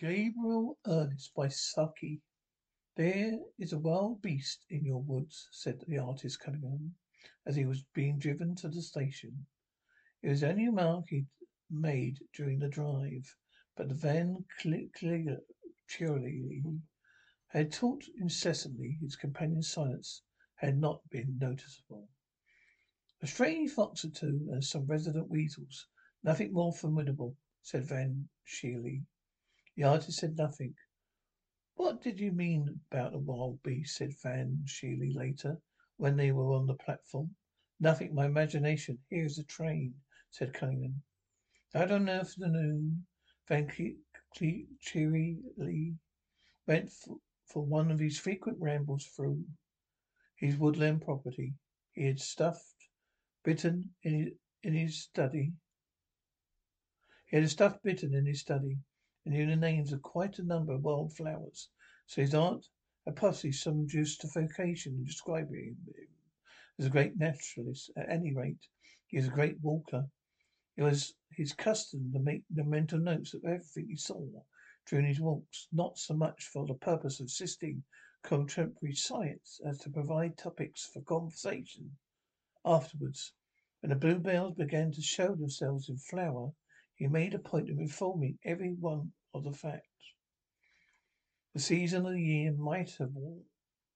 Gabriel Ernest by Saki. There is a wild beast in your woods, said the artist Cunningham, as he was being driven to the station. It was only a remark he made during the drive, but Van Cheele had talked incessantly. His companion's silence had not been noticeable. A stray fox or two and some resident weasels. Nothing more formidable, said Van Cheele. The artist said nothing. What did you mean about a wild beast? said Van Cheele later, when they were on the platform. Nothing, my imagination. Here's a train, said Cunningham. Out on afternoon, Van Cheele went for, for one of his frequent rambles through his woodland property. He had stuffed bittern in his, in his study. He had a stuffed bittern in his study and knew the names of quite a number of wild flowers, so his aunt had possibly some justification in describing him as a great naturalist. At any rate, he was a great walker. It was his custom to make mental notes of everything he saw during his walks, not so much for the purpose of assisting contemporary science as to provide topics for conversation afterwards. When the bluebells began to show themselves in flower, he made a point of informing every one of the fact. The season of the year might have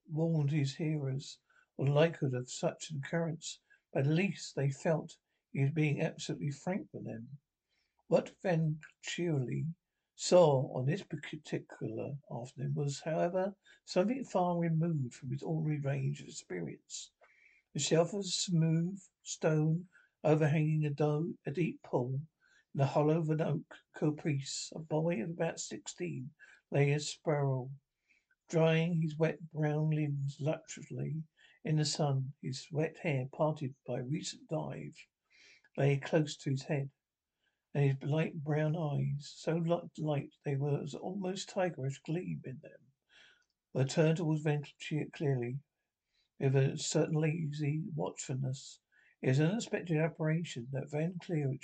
warned his hearers of the likelihood of such an occurrence, but at least they felt he was being absolutely frank with them. What Van Cheele saw on this particular afternoon was, however, something far removed from his ordinary range of experience. The shelf of smooth stone overhanging a, do- a deep pool the hollow of an oak coppice, a boy of about sixteen lay a sprawl, drying his wet brown limbs luxuriously in the sun. His wet hair, parted by a recent dive, lay close to his head, and his light brown eyes, so light they were as almost tigerish gleam in them, were turned towards Van Cheele, with a certain lazy watchfulness. It was an unexpected apparition that Van Cheele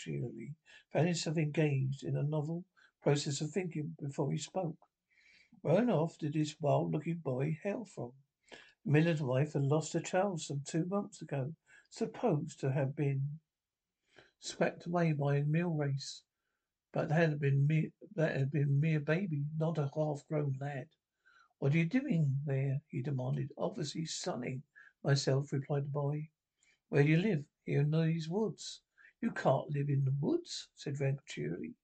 found himself engaged in a novel process of thinking before he spoke. Where on earth did this wild-looking boy hail from? The miller's wife had lost her child some two months ago, supposed to have been swept away by a mill race, but that had been mere, that had been mere baby, not a half-grown lad. What are you doing there? he demanded. Obviously sunning myself, replied the boy. Where do you live? Here in these woods. You can't live in the woods, said Van Cheele.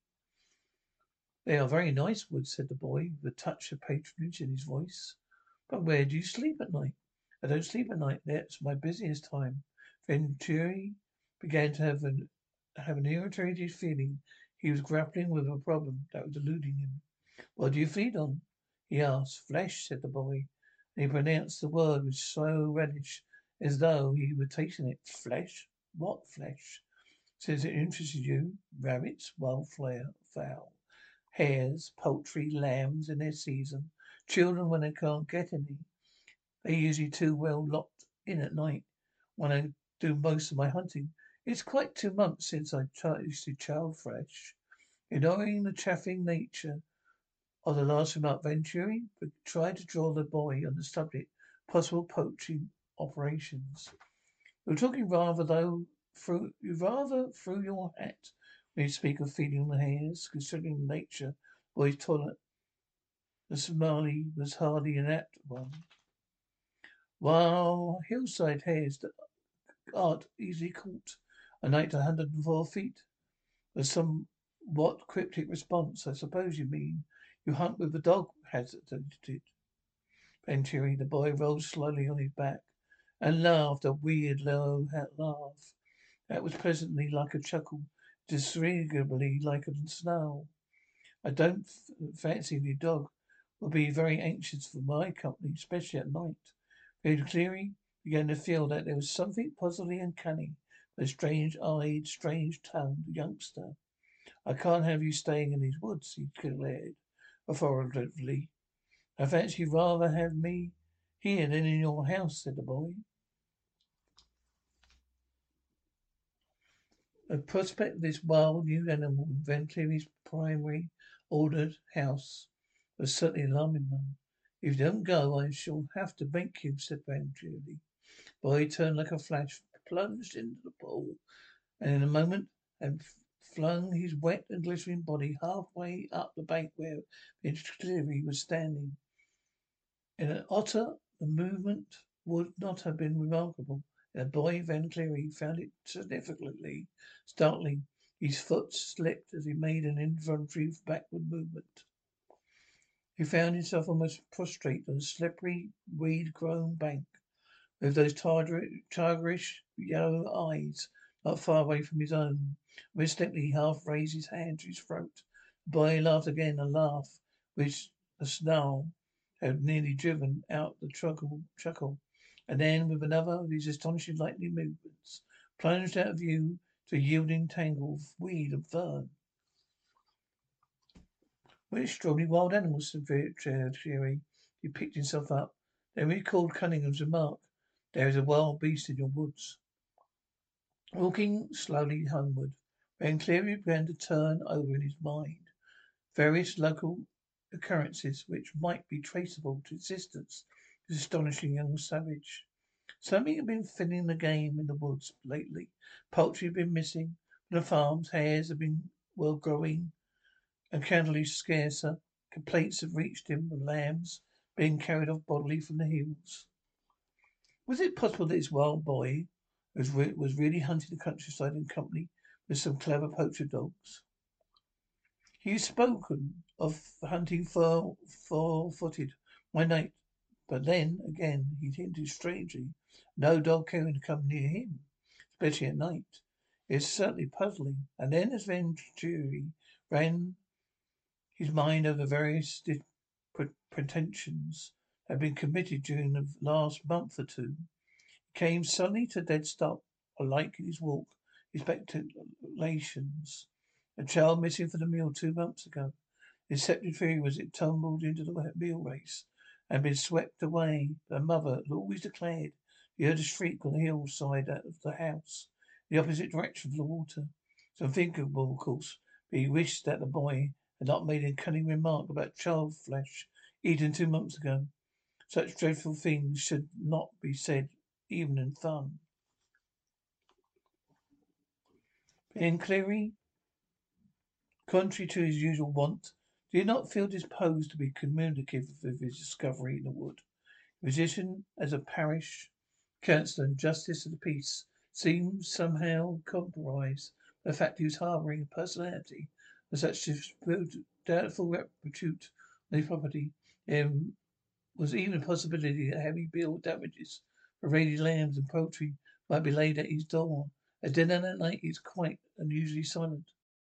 They are very nice woods, said the boy, with a touch of patronage in his voice. But where do you sleep at night? I don't sleep at night. That's my busiest time. Van Cheele began to have an have an irritated feeling. He was grappling with a problem that was eluding him. What do you feed on? He asked. Flesh, said the boy, and he pronounced the word with slow relish as though he were tasting it. Flesh? What flesh? Since it interested you, rabbits, wild fowl. hares, poultry, lambs in their season, children when they can't get any. They're usually too well locked in at night when I do most of my hunting. It's quite two months since I tasted child flesh. Ignoring the chaffing nature of the last remark, Van Cheele tried to draw the boy on the subject possible poaching operations. You're talking rather though through rather through your hat when you speak of feeding the hares, considering the nature of his toilet. The simile was hardly an apt one. While hillside hares that aren't easily caught, a night to 104 feet, was somewhat cryptic response. I suppose you mean you hunt with the dog, hazarded. Van Cheele, the boy rolled slowly on his back and laughed a weird low laugh. That was presently like a chuckle, disagreeably like a snarl. I don't f- fancy the dog will be very anxious for my company, especially at night. Van Cheele began to feel that there was something puzzling positively uncanny the strange-eyed, strange-tongued youngster. I can't have you staying in these woods, he declared authoritatively. I fancy you'd rather have me here than in your house, said the boy. The prospect of this wild new animal in Van Cheele's primary ordered house was certainly alarming one. If you don't go, I shall have to make you, said Van Cheele. Boy turned like a flash, plunged into the pool, and in a moment had flung his wet and glittering body halfway up the bank where Van Cheele was standing. In an otter, the movement would not have been remarkable. The boy Van Cheele found it significantly startling. His foot slipped as he made an involuntary backward movement. He found himself almost prostrate on a slippery, weed-grown bank, with those tigerish yellow eyes not far away from his own. Instinctively he half raised his hand to his throat. The boy laughed again, a laugh which a snarl had nearly driven out the chuckle, chuckle and then, with another of his astonishing lightning movements, plunged out of view to a yielding tangle of weed and fern. What extraordinary wild animals, said Cherry. He picked himself up. Then recalled Cunningham's remark. There is a wild beast in your woods. Walking slowly homeward, Van Cheele began to turn over in his mind various local occurrences which might be traceable to existence this astonishing young savage. Something had been filling the game in the woods lately. Poultry had been missing the farms. Hares had been well growing and candidly scarcer. Complaints had reached him of lambs being carried off bodily from the hills. Was it possible that this wild boy was, re- was really hunting the countryside in company with some clever poacher dogs? He had spoken of hunting four, four-footed. Why night but then, again, he hinted strangely, no dog to come near him, especially at night. It's certainly puzzling. And then as Van Cheele ran his mind over various pretensions had been committed during the last month or two, he came suddenly to a dead stop, alike in his walk, his speculations. A child missing from the meal two months ago. His accepted theory was it tumbled into the meal race and been swept away. Her mother had always declared he heard a shriek on the hillside of the house, the opposite direction from the water. It's unthinkable, of course, but he wished that the boy had not made a cunning remark about child flesh eaten two months ago. Such dreadful things should not be said, even in fun. Van Cheele, contrary to his usual wont, did not feel disposed to be communicative of his discovery in the wood. Position as a parish councillor and justice of the peace seemed somehow compromised by the fact he was harbouring a personality of such doubtful repute on his property. There was even a possibility that heavy bill damages for raided lambs and poultry might be laid at his door. At dinner that night, he was quite unusually silent.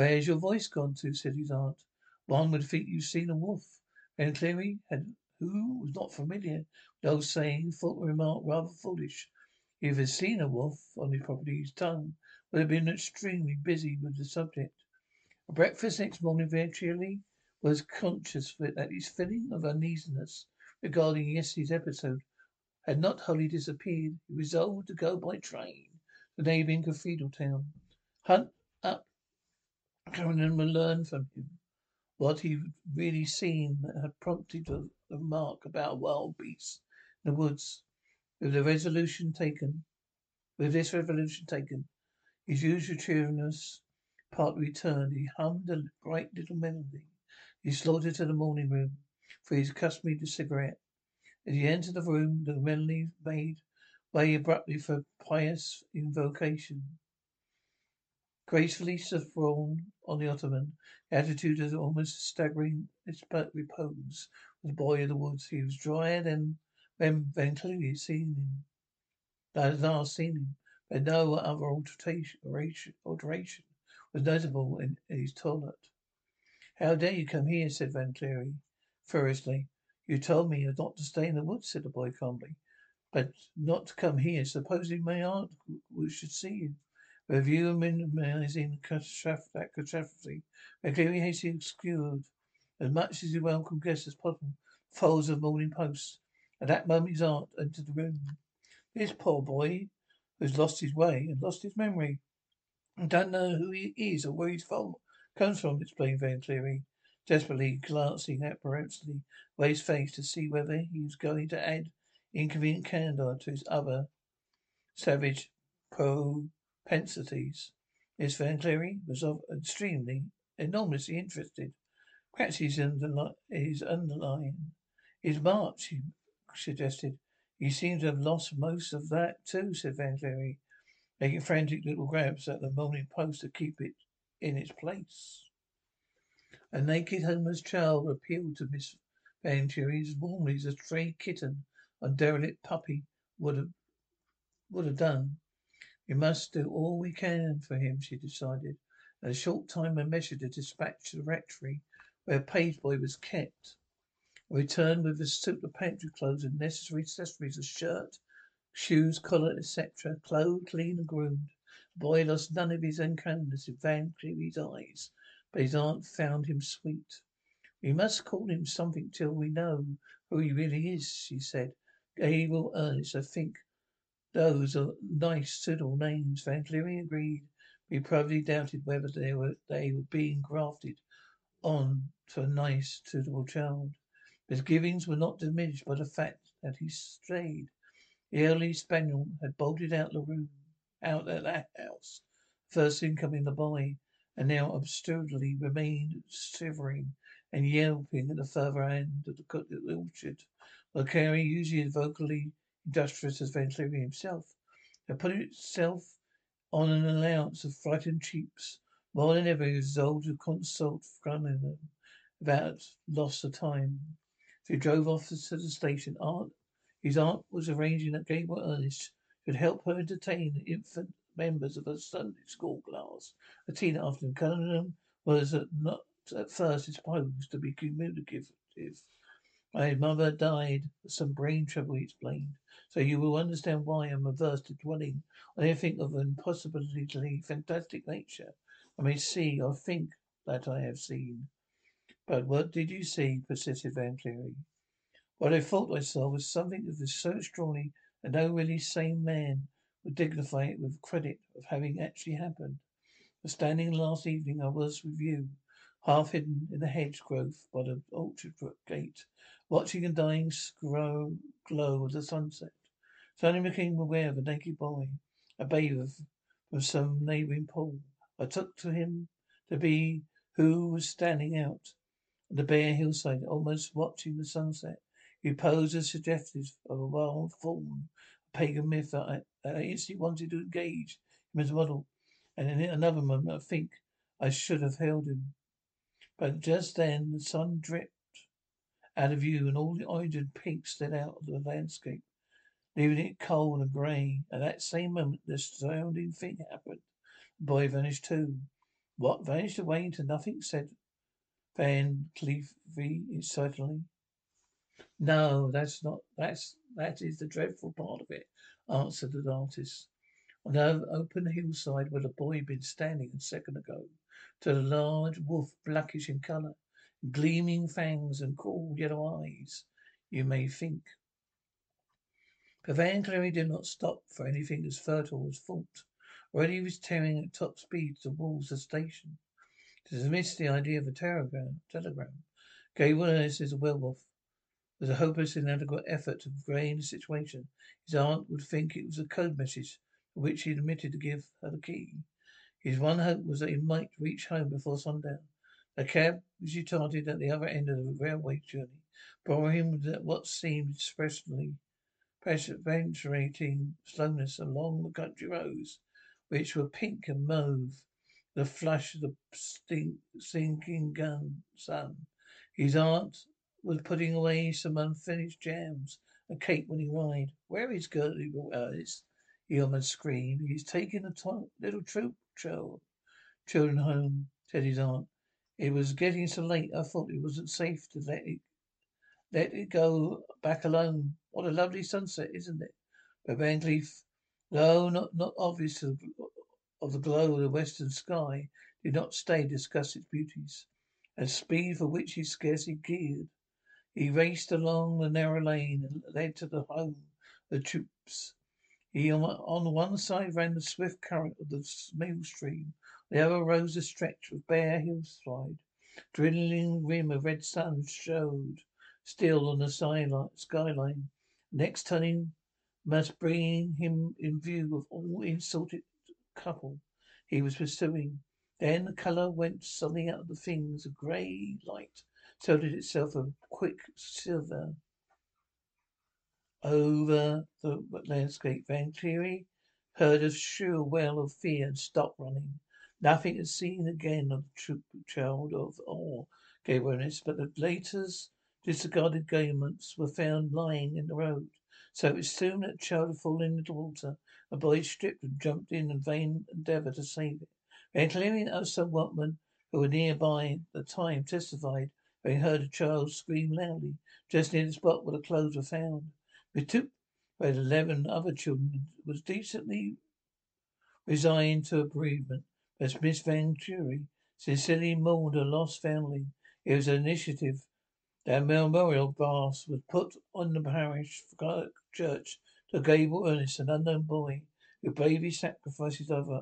Where's your voice gone to? said his aunt. One would think you've seen a wolf. Van Cheele had who was not familiar with those saying, thought the remark rather foolish. If he had seen a wolf on his property, his tongue would have been extremely busy with the subject. At breakfast next morning, Venturelli was conscious that his feeling of uneasiness regarding yesterday's episode had not wholly disappeared. He resolved to go by train to the neighbouring cathedral town, hunt up Cameron and learn from him what he'd really seen that had prompted the remark about wild beasts in the woods. With the resolution taken, with this resolution taken, his usual cheeriness partly returned. He hummed a bright little melody. He sauntered to the morning room for his customary cigarette. As he entered the room, the melody made way abruptly for pious invocation. Gracefully sprawled on the ottoman, the attitude of almost staggering repose, was the boy of the woods. He was drier than when Van Cheele had seen him. That had last seen him, but no other alteration, alteration was notable in, in his toilet. How dare you come here? said Van Cheele furiously. You told me not to stay in the woods, said the boy calmly. But not to come here. Supposing my aunt should see you. With view of minimizing that catastrophe, Van Cheele hastily obscured as much as he welcome guests as possible folds of Morning Post. At that moment his aunt entered the room. This poor boy has lost his way and lost his memory. and don't know who he is or where he's from comes from, explained Van Cheele desperately glancing apprehensively away his face to see whether he was going to add inconvenient candor to his other savage propensities. Miss Van Cheele was extremely, enormously interested. Perhaps he's underlying, he's underlying. His march, she suggested. You seem to have lost most of that too, said Van Cheele, making frantic little grabs at the morning post to keep it in its place. A naked homeless child appealed to Miss Van Cheele as warmly as a stray kitten or derelict puppy would have would have done. We must do all we can for him, she decided. In a short time to dispatch to the rectory where a page boy was kept. I returned with a suit of pantry clothes and necessary accessories, a shirt, shoes, collar, etc., clothed, clean and groomed. The boy lost none of his unkindness in Van Cheele's eyes but his aunt found him sweet. We must call him something till we know who he really is, she said. Gabriel Ernest, I think those are nice, suitable names. Van Cheele agreed. He probably doubted whether they were they were being grafted on to a nice, suitable child. His givings were not diminished by the fact that he strayed. The early spaniel had bolted out the room, out at that house, first incoming the boy and now obstinately remained shivering and yelping at the further end of the orchard. While Carrie usually vocally industrious as Van himself, had put itself on an allowance of frightened cheeps. More than ever he resolved to consult them about loss of time. So he drove off to the station. Aunt, his aunt was arranging that Gabriel Ernest should help her entertain the infant members of her Sunday school class. A teen afternoon. Cunningham was not at first supposed to be communicative. My mother died of some brain trouble, he explained. So you will understand why I'm averse to dwelling on anything of an impossibly fantastic nature. I may see or think that I have seen. But what did you see? persisted Van Cheele. What I thought I saw was something that was so strongly that no really sane man would dignify it with credit of having actually happened. But standing last evening I was with you, half hidden in the hedge growth by the orchard gate, watching the dying glow, glow of the sunset. Suddenly became aware of a naked boy, a bather from some neighbouring pool. I took to him to be who was standing out on the bare hillside, almost watching the sunset. He posed as suggestive of a wild fawn a pagan myth that I, that I instantly wanted to engage him as a model. and in another moment I think I should have held him. But just then the sun dripped out of view and all the orange and pink out of the landscape, leaving it cold and grey. At that same moment the surrounding thing happened. The boy vanished too. What vanished away into nothing, said Van Cheele excitedly. No, that's not that's that is the dreadful part of it, answered the artist. On the open hillside where the boy had been standing a second ago, to a large wolf, blackish in colour, gleaming fangs and cool yellow eyes, you may think. But Van Cheele did not stop for anything as fertile as thought. Already he was tearing at top speed towards the station. To dismiss the idea of a telegram, telegram. Gabriel Ernest is a werewolf was a hopeless, inadequate effort to grain the situation. His aunt would think it was a code message for which he admitted to give her the key. His one hope was that he might reach home before sundown. The cab was started at the other end of the railway journey, at what seemed expressly penetrating slowness along the country roads, which were pink and mauve, the flush of the stink, sinking gun sun. His aunt was putting away some unfinished jams and cake when he arrived. Where is Gertie Alice? He almost screamed. He's taking a t- little Toop child, children home, said his aunt. It was getting so late I thought it wasn't safe to let it let it go back alone. What a lovely sunset, isn't it? But Van Cheele, though not, not obvious of, of the glow of the western sky, did not stay to discuss its beauties. At speed for which he scarcely geared. He raced along the narrow lane and led to the home of the Toops. He on, on one side ran the swift current of the mill stream. The other rose a stretch of bare hillside. Dwindling rim of red sun showed still on the skyline. Next turning must bring him in view of all insulted couple he was pursuing. Then the colour went suddenly out of the things. A grey light settled itself a quick silver over the landscape. Van Cheele heard a shrill wail of fear and stopped running. Nothing had seen again of the Toop child of all Gabriel Ernest, but the latter's discarded garments were found lying in the road. So it was soon that the child had fallen into the water. A boy stripped and jumped in in vain endeavour to save it. Van Cheele and some workmen who were nearby at the time testified they heard a child scream loudly just near the spot where the clothes were found. Mitoop, where eleven other children, was decently resigned to a bereavement. As Miss sincerely mourned her lost family. It was an initiative that memorial brass was put on the parish church to Gabriel Ernest, an unknown boy who bravely sacrificed his other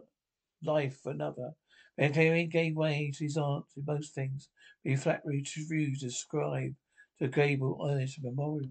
life for another. Cheele gave way to his aunt in most things, but he flatly refused to ascribe to Gabriel Ernest Memorial.